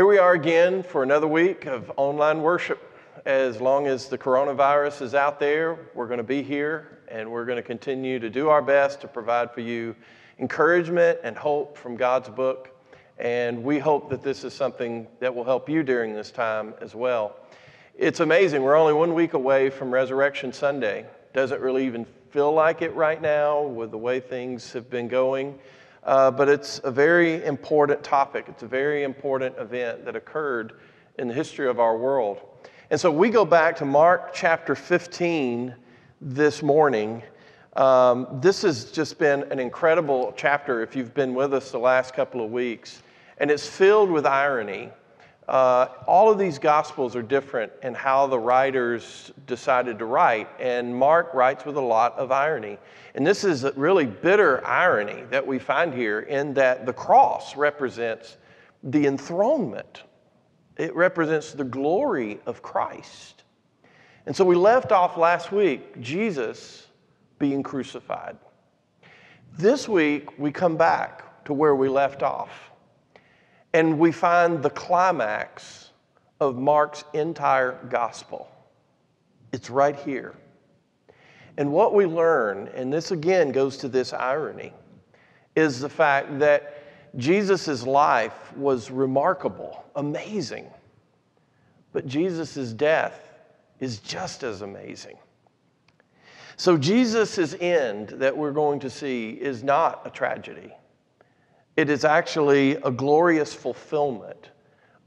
Here we are again for another week of online worship. As long as the coronavirus is out there, we're going to be here and we're going to continue to do our best to provide for you encouragement and hope from God's book. And we hope that this is something that will help you during this time as well. It's amazing. We're only one week away from Resurrection Sunday. Doesn't really even feel like it right now with the way things have been going. Uh, but it's a very important topic. It's a very important event that occurred in the history of our world. And so we go back to Mark chapter 15 this morning. Um, this has just been an incredible chapter if you've been with us the last couple of weeks. And it's filled with irony. Uh, all of these gospels are different in how the writers decided to write, and Mark writes with a lot of irony. And this is a really bitter irony that we find here in that the cross represents the enthronement, it represents the glory of Christ. And so we left off last week, Jesus being crucified. This week, we come back to where we left off, and we find the climax of Mark's entire gospel. It's right here. And what we learn, and this again goes to this irony, is the fact that Jesus' life was remarkable, amazing. But Jesus' death is just as amazing. So, Jesus' end that we're going to see is not a tragedy. It is actually a glorious fulfillment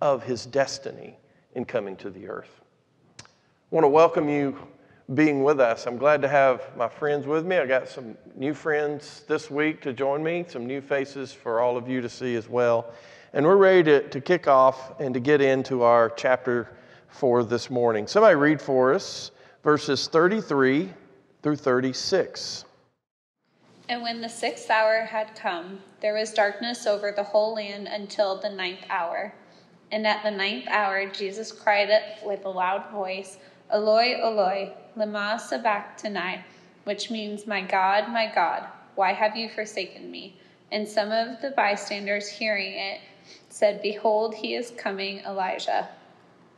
of his destiny in coming to the earth. I want to welcome you being with us. I'm glad to have my friends with me. I got some new friends this week to join me, some new faces for all of you to see as well. And we're ready to, to kick off and to get into our chapter for this morning. Somebody read for us verses 33 through 36. And when the sixth hour had come, there was darkness over the whole land until the ninth hour. And at the ninth hour, Jesus cried with a loud voice, Eloi, Eloi, lema sabachthani, which means, My God, my God, why have you forsaken me? And some of the bystanders hearing it said, Behold, he is coming, Elijah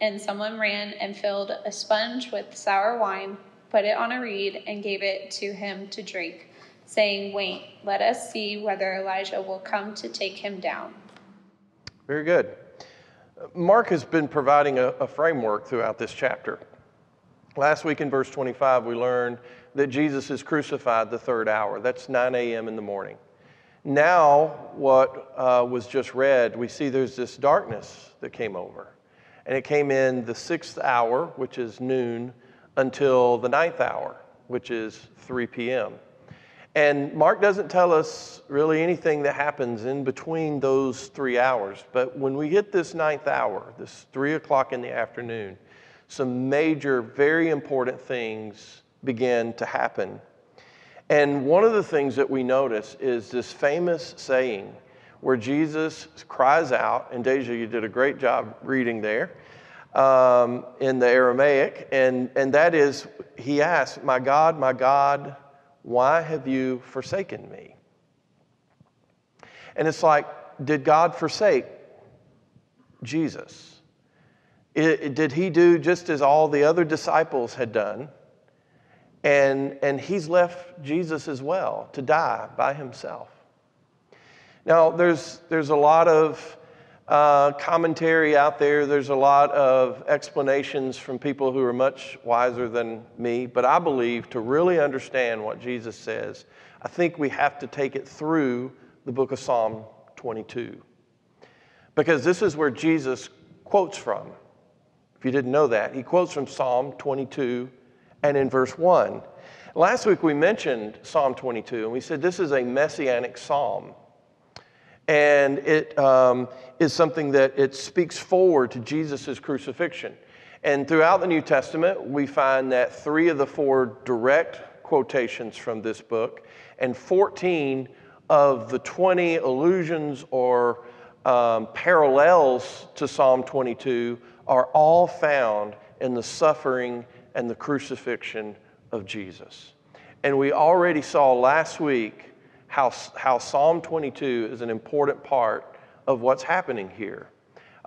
and someone ran and filled a sponge with sour wine, put it on a reed, and gave it to him to drink, saying, Wait, let us see whether Elijah will come to take him down. Very good. Mark has been providing a, a framework throughout this chapter. Last week in verse 25, we learned that Jesus is crucified the third hour. That's 9 a.m. in the morning. Now, what uh, was just read, we see there's this darkness that came over and it came in the sixth hour, which is noon, until the ninth hour, which is 3 p.m. And Mark doesn't tell us really anything that happens in between those three hours. But when we hit this ninth hour, this three o'clock in the afternoon, some major, very important things begin to happen. And one of the things that we notice is this famous saying where Jesus cries out, and Deja, you did a great job reading there um, in the Aramaic, and, and that is, he asks, My God, my God, why have you forsaken me? And it's like, did God forsake Jesus? It, it, did he do just as all the other disciples had done? And, and he's left Jesus as well to die by himself. Now, there's, there's a lot of uh, commentary out there. There's a lot of explanations from people who are much wiser than me. But I believe to really understand what Jesus says, I think we have to take it through the book of Psalm 22. Because this is where Jesus quotes from. If you didn't know that, he quotes from Psalm 22 and in verse 1. Last week we mentioned Psalm 22 and we said this is a messianic psalm. And it um, is something that it speaks forward to Jesus' crucifixion. And throughout the New Testament, we find that three of the four direct quotations from this book and 14 of the 20 allusions or um, parallels to Psalm 22 are all found in the suffering and the crucifixion of Jesus. And we already saw last week how, how Psalm 22 is an important part of what's happening here.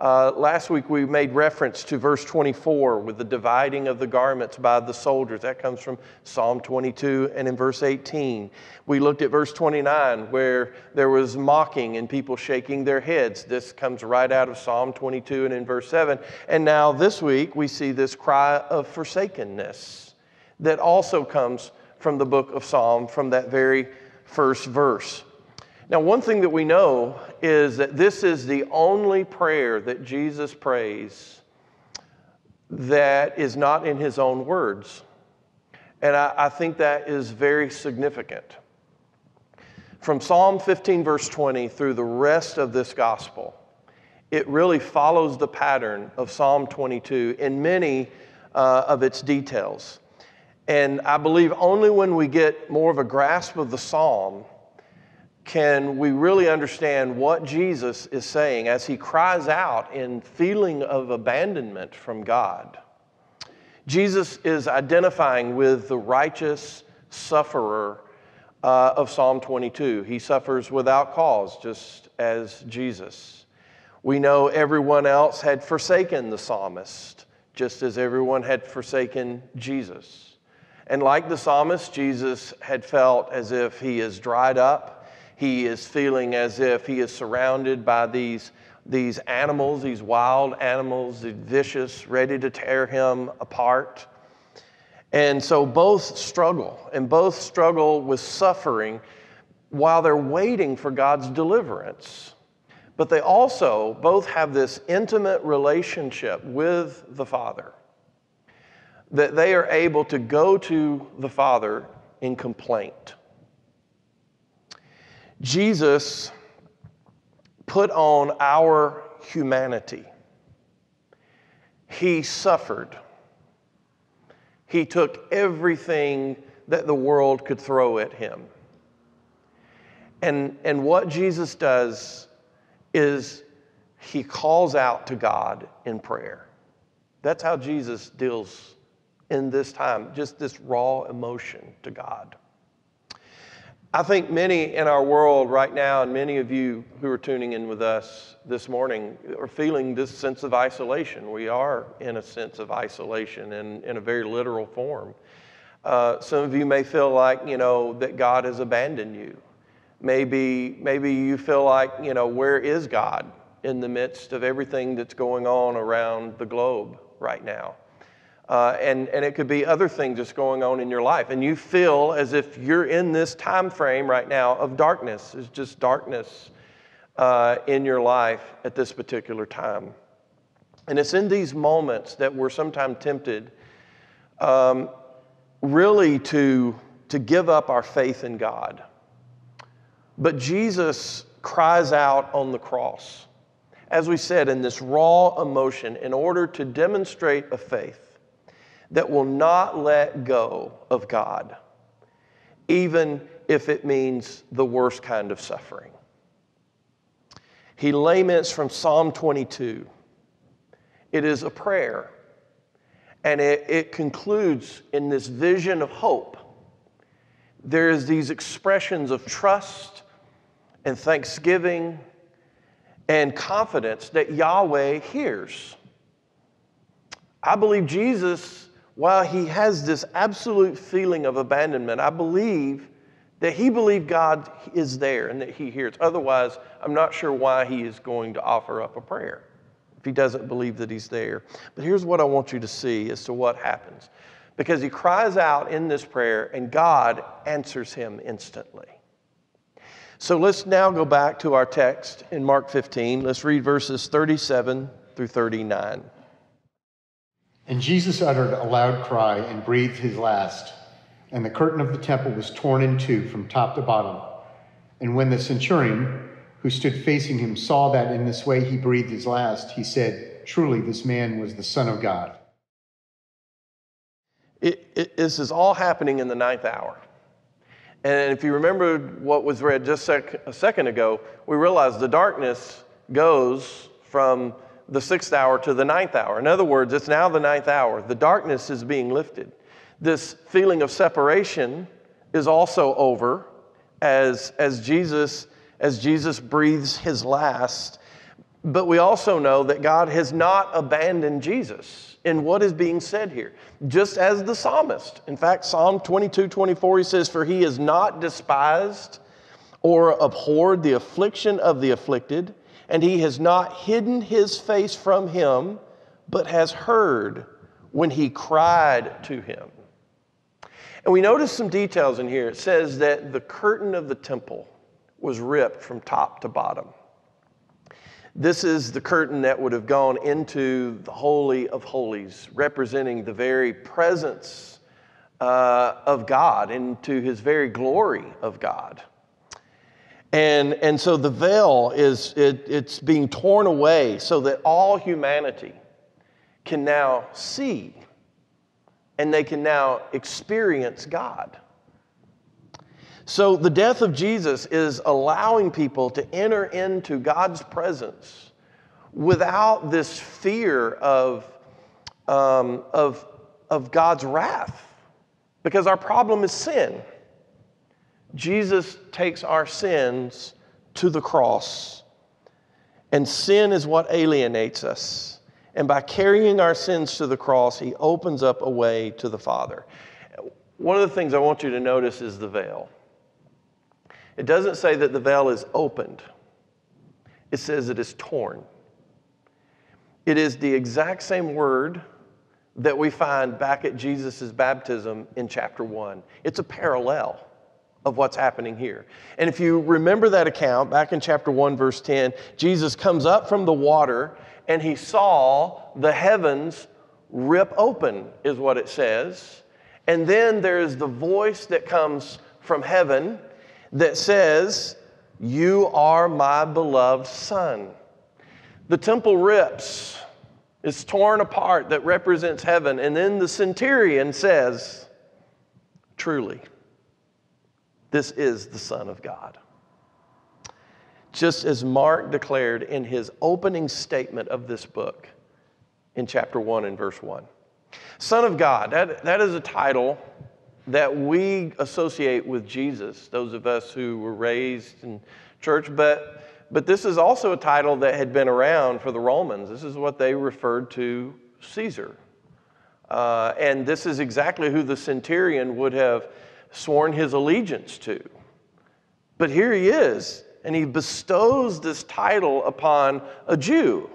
Uh, last week we made reference to verse 24 with the dividing of the garments by the soldiers. That comes from Psalm 22 and in verse 18. We looked at verse 29 where there was mocking and people shaking their heads. This comes right out of Psalm 22 and in verse 7. And now this week we see this cry of forsakenness that also comes from the book of Psalm from that very first verse. Now, one thing that we know is that this is the only prayer that Jesus prays that is not in his own words. And I, I, think that is very significant. From Psalm 15, verse 20, through the rest of this gospel, it really follows the pattern of Psalm 22 in many uh, of its details. And I believe only when we get more of a grasp of the psalm can we really understand what Jesus is saying as he cries out in feeling of abandonment from God. Jesus is identifying with the righteous sufferer uh, of Psalm 22. He suffers without cause, just as Jesus. We know everyone else had forsaken the psalmist, just as everyone had forsaken Jesus. And like the psalmist, Jesus had felt as if he is dried up he is feeling as if he is surrounded by these, these animals, these wild animals, the vicious, ready to tear him apart. And so both struggle, and both struggle with suffering while they're waiting for God's deliverance. But they also both have this intimate relationship with the Father that they are able to go to the Father in complaint. Jesus put on our humanity. He suffered. He took everything that the world could throw at him. And, and what Jesus does is he calls out to God in prayer. That's how Jesus deals in this time, just this raw emotion to God. I think many in our world right now, and many of you who are tuning in with us this morning, are feeling this sense of isolation. We are in a sense of isolation in, in a very literal form. Uh, some of you may feel like, you know, that God has abandoned you. Maybe, maybe you feel like, you know, where is God in the midst of everything that's going on around the globe right now? Uh, and, and it could be other things that's going on in your life. And you feel as if you're in this time frame right now of darkness. It's just darkness uh, in your life at this particular time. And it's in these moments that we're sometimes tempted um, really to, to give up our faith in God. But Jesus cries out on the cross, as we said, in this raw emotion, in order to demonstrate a faith that will not let go of God, even if it means the worst kind of suffering. He laments from Psalm 22. It is a prayer, and it, it concludes in this vision of hope. There's these expressions of trust and thanksgiving and confidence that Yahweh hears. I believe Jesus while he has this absolute feeling of abandonment, I believe that he believed God is there and that he hears. Otherwise, I'm not sure why he is going to offer up a prayer if he doesn't believe that he's there. But here's what I want you to see as to what happens. Because he cries out in this prayer and God answers him instantly. So let's now go back to our text in Mark 15. Let's read verses 37 through 39. And Jesus uttered a loud cry and breathed his last, and the curtain of the temple was torn in two from top to bottom. And when the centurion, who stood facing him, saw that in this way he breathed his last, he said, Truly, this man was the Son of God. It, it, this is all happening in the ninth hour. And if you remember what was read just sec- a second ago, we realize the darkness goes from the sixth hour to the ninth hour. In other words, it's now the ninth hour. The darkness is being lifted. This feeling of separation is also over as, as, Jesus, as Jesus breathes his last. But we also know that God has not abandoned Jesus in what is being said here, just as the psalmist. In fact, Psalm 22 24, he says, For he is not despised or abhorred the affliction of the afflicted, and he has not hidden his face from him, but has heard when he cried to him. And we notice some details in here. It says that the curtain of the temple was ripped from top to bottom. This is the curtain that would have gone into the Holy of Holies, representing the very presence uh, of God, into his very glory of God. And, and so the veil is it, it's being torn away so that all humanity can now see and they can now experience God. So the death of Jesus is allowing people to enter into God's presence without this fear of, um, of, of God's wrath, because our problem is sin. Jesus takes our sins to the cross, and sin is what alienates us. And by carrying our sins to the cross, he opens up a way to the Father. One of the things I want you to notice is the veil. It doesn't say that the veil is opened, it says it is torn. It is the exact same word that we find back at Jesus' baptism in chapter 1. It's a parallel of what's happening here. And if you remember that account back in chapter 1, verse 10, Jesus comes up from the water and he saw the heavens rip open, is what it says. And then there's the voice that comes from heaven that says, You are my beloved Son. The temple rips, is torn apart, that represents heaven. And then the centurion says, Truly, this is the Son of God. Just as Mark declared in his opening statement of this book in chapter 1 and verse 1. Son of God, that, that is a title that we associate with Jesus, those of us who were raised in church, but, but this is also a title that had been around for the Romans. This is what they referred to Caesar. Uh, and this is exactly who the centurion would have sworn his allegiance to. But here he is, and he bestows this title upon a Jew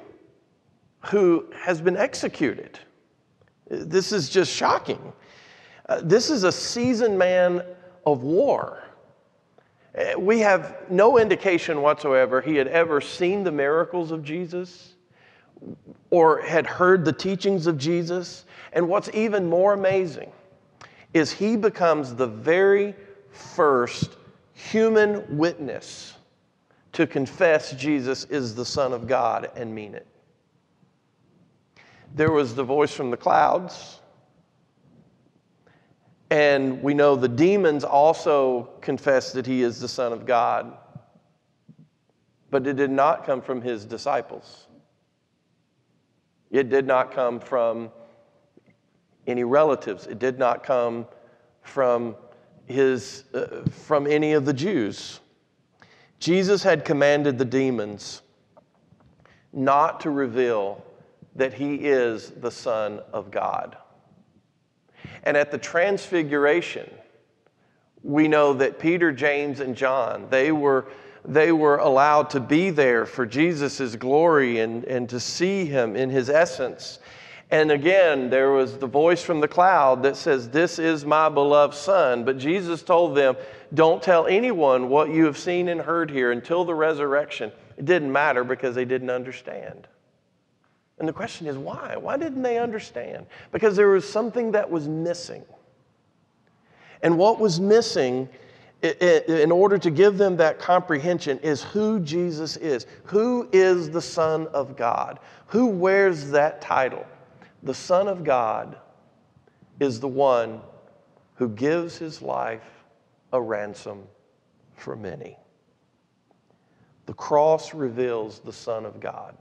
who has been executed. This is just shocking. Uh, this is a seasoned man of war. Uh, we have no indication whatsoever he had ever seen the miracles of Jesus or had heard the teachings of Jesus. And what's even more amazing is he becomes the very first human witness to confess Jesus is the Son of God and mean it. There was the voice from the clouds and we know the demons also confess that he is the Son of God, but it did not come from his disciples. It did not come from any relatives. It did not come from, his, uh, from any of the Jews. Jesus had commanded the demons not to reveal that he is the Son of God. And at the transfiguration, we know that Peter, James, and John, they were, they were allowed to be there for Jesus' glory and, and to see him in his essence. And again, there was the voice from the cloud that says, This is my beloved Son. But Jesus told them, Don't tell anyone what you have seen and heard here until the resurrection. It didn't matter because they didn't understand. And the question is why? Why didn't they understand? Because there was something that was missing. And what was missing in order to give them that comprehension is who Jesus is. Who is the Son of God? Who wears that title? The Son of God is the one who gives his life a ransom for many. The cross reveals the Son of God.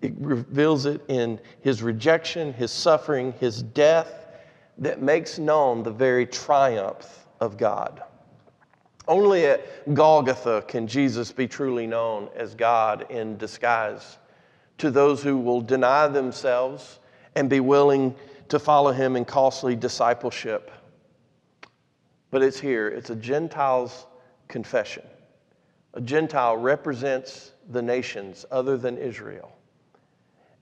It reveals it in his rejection, his suffering, his death that makes known the very triumph of God. Only at Golgotha can Jesus be truly known as God in disguise to those who will deny themselves and be willing to follow him in costly discipleship. But it's here, it's a Gentile's confession. A Gentile represents the nations other than Israel.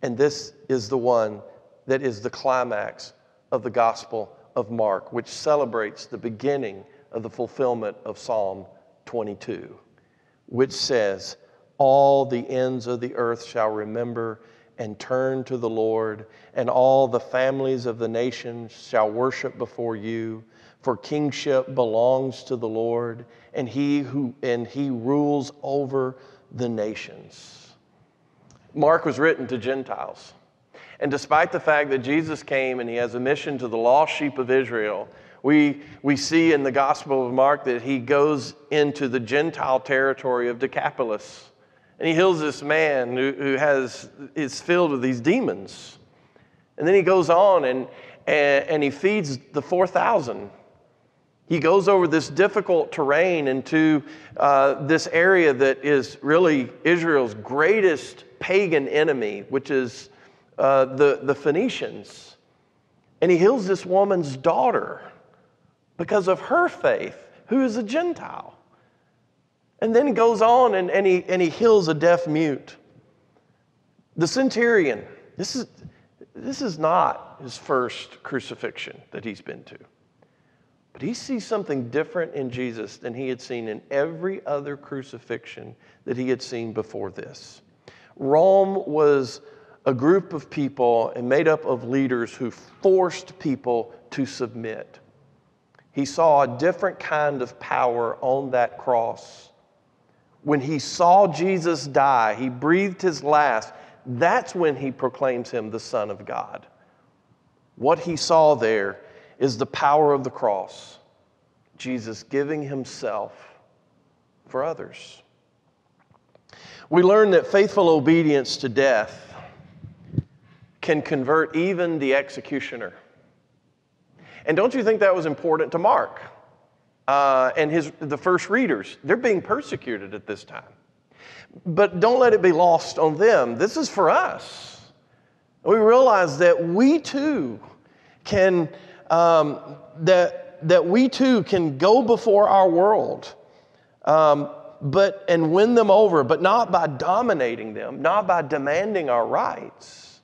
And this is the one that is the climax of the Gospel of Mark, which celebrates the beginning of the fulfillment of Psalm 22, which says, All the ends of the earth shall remember and turn to the Lord, and all the families of the nations shall worship before you. For kingship belongs to the Lord, and he who and he rules over the nations. Mark was written to Gentiles. And despite the fact that Jesus came and he has a mission to the lost sheep of Israel, we, we see in the Gospel of Mark that he goes into the Gentile territory of Decapolis. And he heals this man who, who has, is filled with these demons. And then he goes on and, and, and he feeds the 4,000. He goes over this difficult terrain into uh, this area that is really Israel's greatest pagan enemy, which is uh, the, the Phoenicians. And he heals this woman's daughter because of her faith, who is a Gentile. And then he goes on and, and, he, and he heals a deaf mute. The centurion, this is, this is not his first crucifixion that he's been to. But he sees something different in Jesus than he had seen in every other crucifixion that he had seen before this. Rome was a group of people and made up of leaders who forced people to submit. He saw a different kind of power on that cross. When he saw Jesus die, he breathed his last. That's when he proclaims him the Son of God. What he saw there is the power of the cross, Jesus giving himself for others. We learn that faithful obedience to death can convert even the executioner. And don't you think that was important to Mark uh, and his, the first readers? They're being persecuted at this time. But don't let it be lost on them. This is for us. We realize that we too can, um, that, that we too can go before our world. Um, but and win them over, but not by dominating them, not by demanding our rights,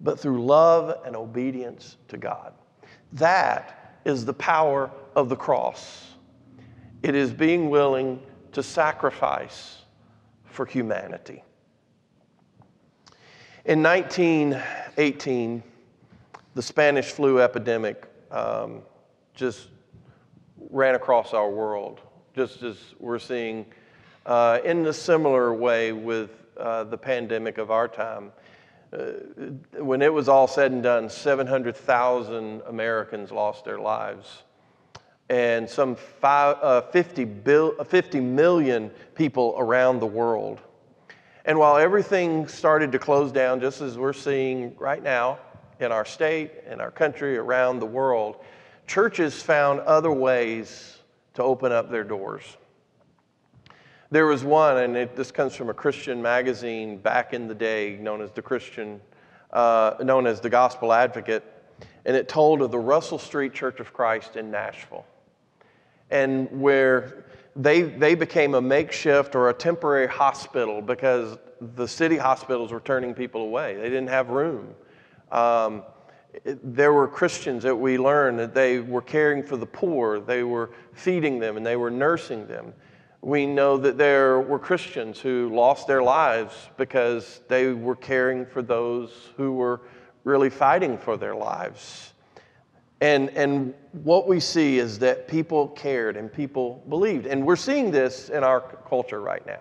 but through love and obedience to God. That is the power of the cross. It is being willing to sacrifice for humanity. In 1918, the Spanish flu epidemic um, just ran across our world, just as we're seeing uh, in a similar way with uh, the pandemic of our time. Uh, when it was all said and done, 700,000 Americans lost their lives. And some five, uh, 50, bil, 50 million people around the world. And while everything started to close down, just as we're seeing right now in our state, in our country, around the world, churches found other ways to open up their doors. There was one, and it, this comes from a Christian magazine back in the day known as the Christian, uh, known as the Gospel Advocate, and it told of the Russell Street Church of Christ in Nashville, and where they, they became a makeshift or a temporary hospital because the city hospitals were turning people away. They didn't have room. Um, there were Christians that we learned that they were caring for the poor, they were feeding them, and they were nursing them. We know that there were Christians who lost their lives because they were caring for those who were really fighting for their lives. And, and what we see is that people cared and people believed. And we're seeing this in our culture right now.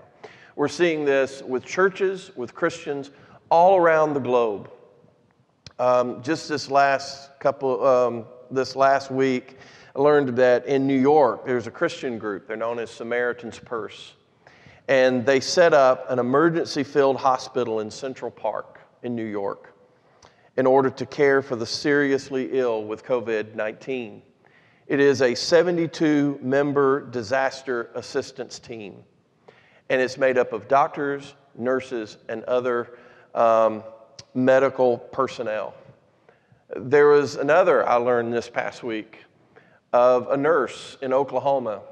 We're seeing this with churches, with Christians all around the globe. Um, just this last couple, um, this last week, I learned that in New York, there's a Christian group. They're known as Samaritan's Purse. And they set up an emergency filled hospital in Central Park in New York in order to care for the seriously ill with COVID 19. It is a 72 member disaster assistance team, and it's made up of doctors, nurses, and other um, medical personnel. There was another I learned this past week of a nurse in Oklahoma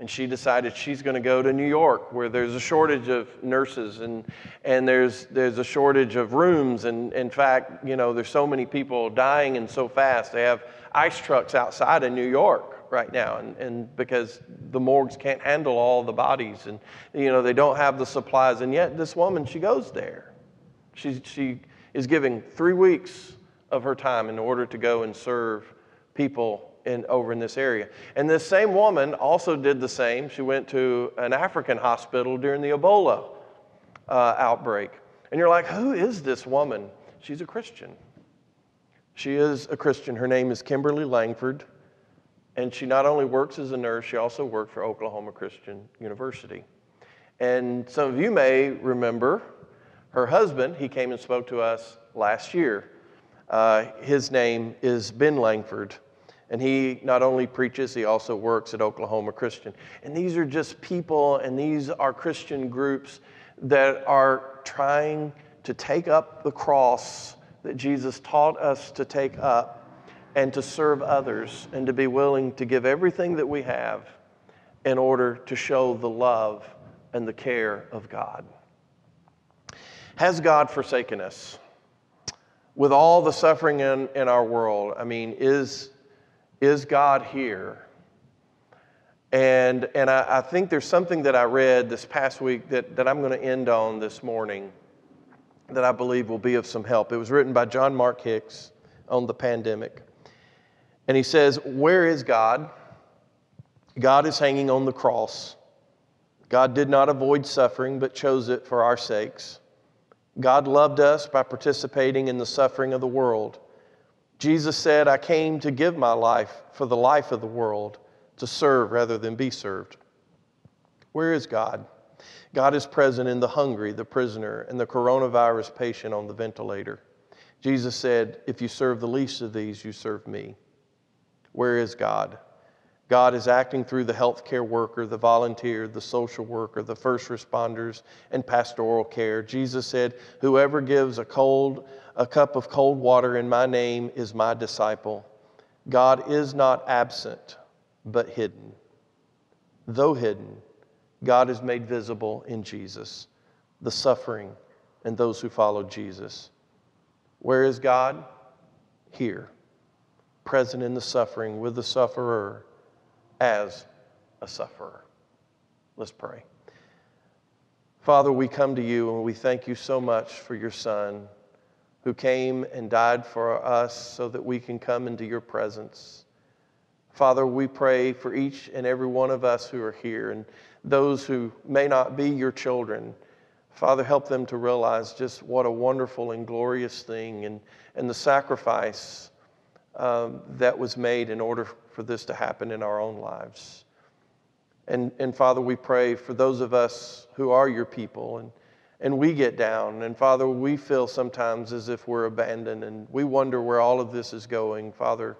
and she decided she's going to go to New York where there's a shortage of nurses and, and there's, there's a shortage of rooms. And in fact, you know, there's so many people dying and so fast. They have ice trucks outside of New York right now and, and because the morgues can't handle all the bodies and, you know, they don't have the supplies. And yet this woman, she goes there. She, she is giving three weeks of her time in order to go and serve people in, over in this area. And this same woman also did the same. She went to an African hospital during the Ebola uh, outbreak. And you're like, who is this woman? She's a Christian. She is a Christian. Her name is Kimberly Langford. And she not only works as a nurse, she also worked for Oklahoma Christian University. And some of you may remember her husband, he came and spoke to us last year. Uh, his name is Ben Langford. And he not only preaches, he also works at Oklahoma Christian. And these are just people, and these are Christian groups that are trying to take up the cross that Jesus taught us to take up and to serve others and to be willing to give everything that we have in order to show the love and the care of God. Has God forsaken us? With all the suffering in, in our world, I mean, is is God here? And, and I, I, think there's something that I read this past week that, that I'm going to end on this morning that I believe will be of some help. It was written by John Mark Hicks on the pandemic. And he says, Where is God? God is hanging on the cross. God did not avoid suffering, but chose it for our sakes. God loved us by participating in the suffering of the world. Jesus said, I came to give my life for the life of the world, to serve rather than be served. Where is God? God is present in the hungry, the prisoner, and the coronavirus patient on the ventilator. Jesus said, If you serve the least of these, you serve me. Where is God? God is acting through the healthcare worker, the volunteer, the social worker, the first responders, and pastoral care. Jesus said, Whoever gives a cold, a cup of cold water in my name is my disciple. God is not absent, but hidden. Though hidden, God is made visible in Jesus, the suffering, and those who follow Jesus. Where is God? Here, present in the suffering with the sufferer as a sufferer. Let's pray. Father, we come to you and we thank you so much for your Son who came and died for us so that we can come into your presence. Father, we pray for each and every one of us who are here and those who may not be your children. Father, help them to realize just what a wonderful and glorious thing and, and the sacrifice um, that was made in order for this to happen in our own lives. And, and Father, we pray for those of us who are your people and, and we get down. And Father, we feel sometimes as if we're abandoned and we wonder where all of this is going. Father,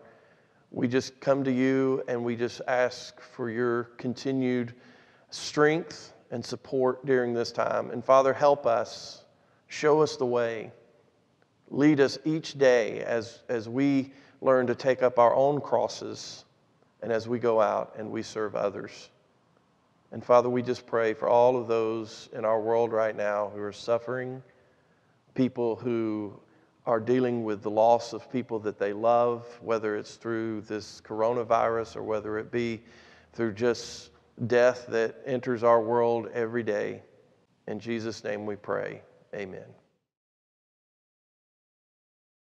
we just come to you and we just ask for your continued strength and support during this time. And Father, help us, show us the way, lead us each day as, as we learn to take up our own crosses and as we go out and we serve others. And Father, we just pray for all of those in our world right now who are suffering, people who are dealing with the loss of people that they love, whether it's through this coronavirus or whether it be through just death that enters our world every day. In Jesus' name we pray. Amen.